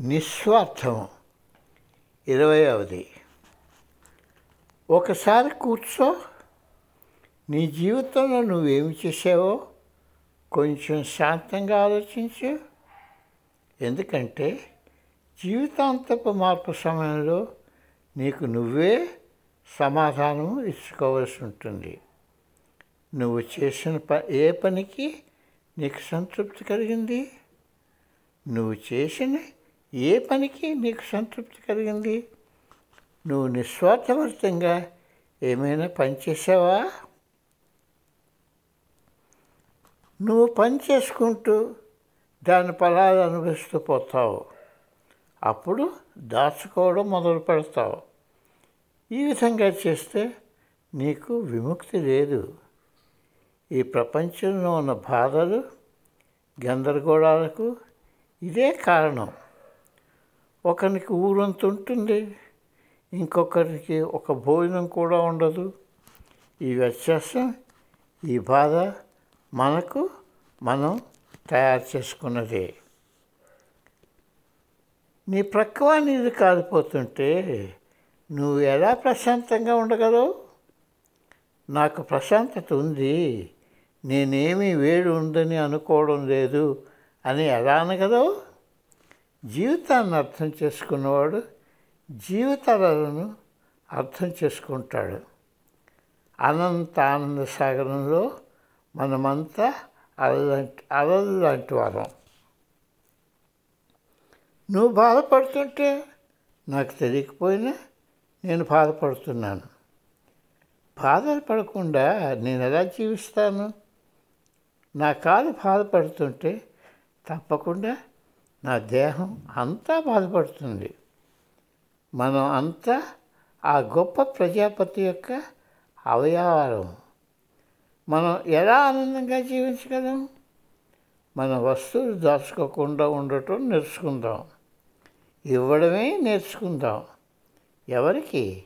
నిస్వార్థం ఇరవైవది. ఒకసారి కూర్చో నీ జీవితంలో నువ్వేమి చేసావో కొంచెం శాంతంగా ఆలోచించు. ఎందుకంటే జీవితాంతపు మార్పు సమయంలో నీకు నువ్వే సమాధానం ఇచ్చుకోవాల్సి ఉంటుంది. నువ్వు చేసిన ప ఏ పనికి నీకు సంతృప్తి కలిగింది? నువ్వు చేసిన ఏ పనికి నీకు సంతృప్తి కలిగింది? నువ్వు నిస్వార్థవర్తంగా ఏమైనా పనిచేసావా నువ్వు పని చేసుకుంటూ దాని ఫలాలు అనుభవిస్తూ పోతావు. అప్పుడు దాచుకోవడం మొదలు పెడతావు. ఈ విధంగా చేస్తే నీకు విముక్తి లేదు. ఈ ప్రపంచంలో ఉన్న బాధలు గందరగోళాలకు ఇదే కారణం. ఒకరికి ఊరంత ఉంటుంది ఇంకొకరికి ఒక భోజనం కూడా ఉండదు. ఈ వ్యత్యాసం ఈ బాధ మనకు మనం తయారు చేసుకున్నదే. నీ ప్రక్కవ నీది కాలిపోతుంటే నువ్వు ఎలా ప్రశాంతంగా ఉండగలవు? నాకు ప్రశాంతత ఉంది నేనేమీ వేడి ఉందని అనుకోవడం లేదు అని ఎలా అనగలవు? జీవితాన్ని అర్థం చేసుకున్నవాడు జీవితాలను అర్థం చేసుకుంటాడు. అనంత ఆనంద సాగరంలో మనమంతా అలలాంటి అలలు లాంటి వారం. నువ్వు బాధపడుతుంటే నాకు తెలియకపోయినా నేను బాధపడుతున్నాను. బాధలు పడకుండా నేను ఎలా జీవిస్తాను? నా కాలు బాధపడుతుంటే తప్పకుండా నా దేహం అంతా బాధపడుతుంది. మనం అంతా ఆ గొప్ప ప్రజాపతి యొక్క అవయవాలం. మనం ఎలా ఆనందంగా జీవించగలం? మన వస్తువులు దాచుకోకుండా ఉండటం నేర్చుకుందాం. ఇవ్వడమే నేర్చుకుందాం. ఎవరికి?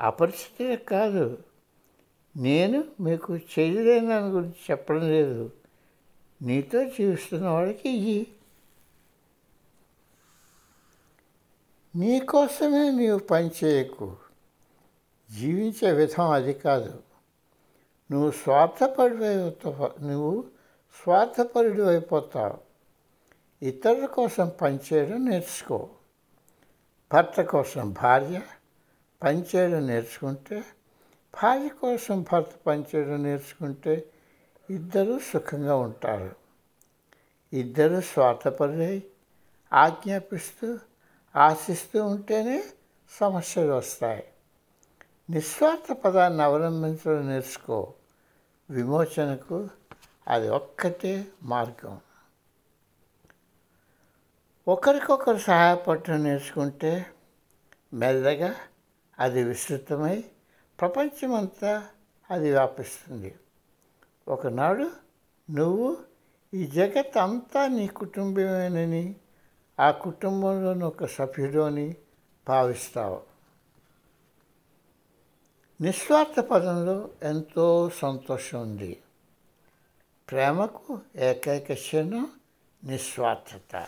అపరిచితులకు కాదు. నేను మీకు చేయలేని దాని గురించి చెప్పడం లేదు. నీతో జీవిస్తున్న వాళ్ళకి ఇయ్యి. నీకోసమే నీవు పని చేయకు. జీవించే విధం అది కాదు. నువ్వు స్వార్థపడి నువ్వు స్వార్థపరుడు అయిపోతావు. ఇతరుల కోసం పనిచేయడం నేర్చుకో. భర్త కోసం భార్య పనిచేయడం నేర్చుకుంటే భార్య కోసం భర్త పనిచేయడం నేర్చుకుంటే ఇద్దరు సుఖంగా ఉంటారు. ఇద్దరు స్వార్థపరులై ఆజ్ఞాపిస్తూ ఆశిస్తూ ఉంటేనే సమస్యలు వస్తాయి. నిస్వార్థ పదాన్ని అవలంబించడం నేర్చుకో. విమోచనకు అది ఒక్కటే మార్గం. ఒకరికొకరు సహాయపడటం నేర్చుకుంటే మెల్లగా అది విస్తృతమై ప్రపంచమంతా అది వ్యాపిస్తుంది. ఒకనాడు నువ్వు ఈ జగత్ అంతా నీ కుటుంబమేనని ఆ కుటుంబంలోని ఒక సభ్యుడు అని భావిస్తావు. నిస్వార్థ పదంలో ఎంతో సంతోషం ఉంది. ప్రేమకు ఏకైక క్షణం నిస్వార్థత.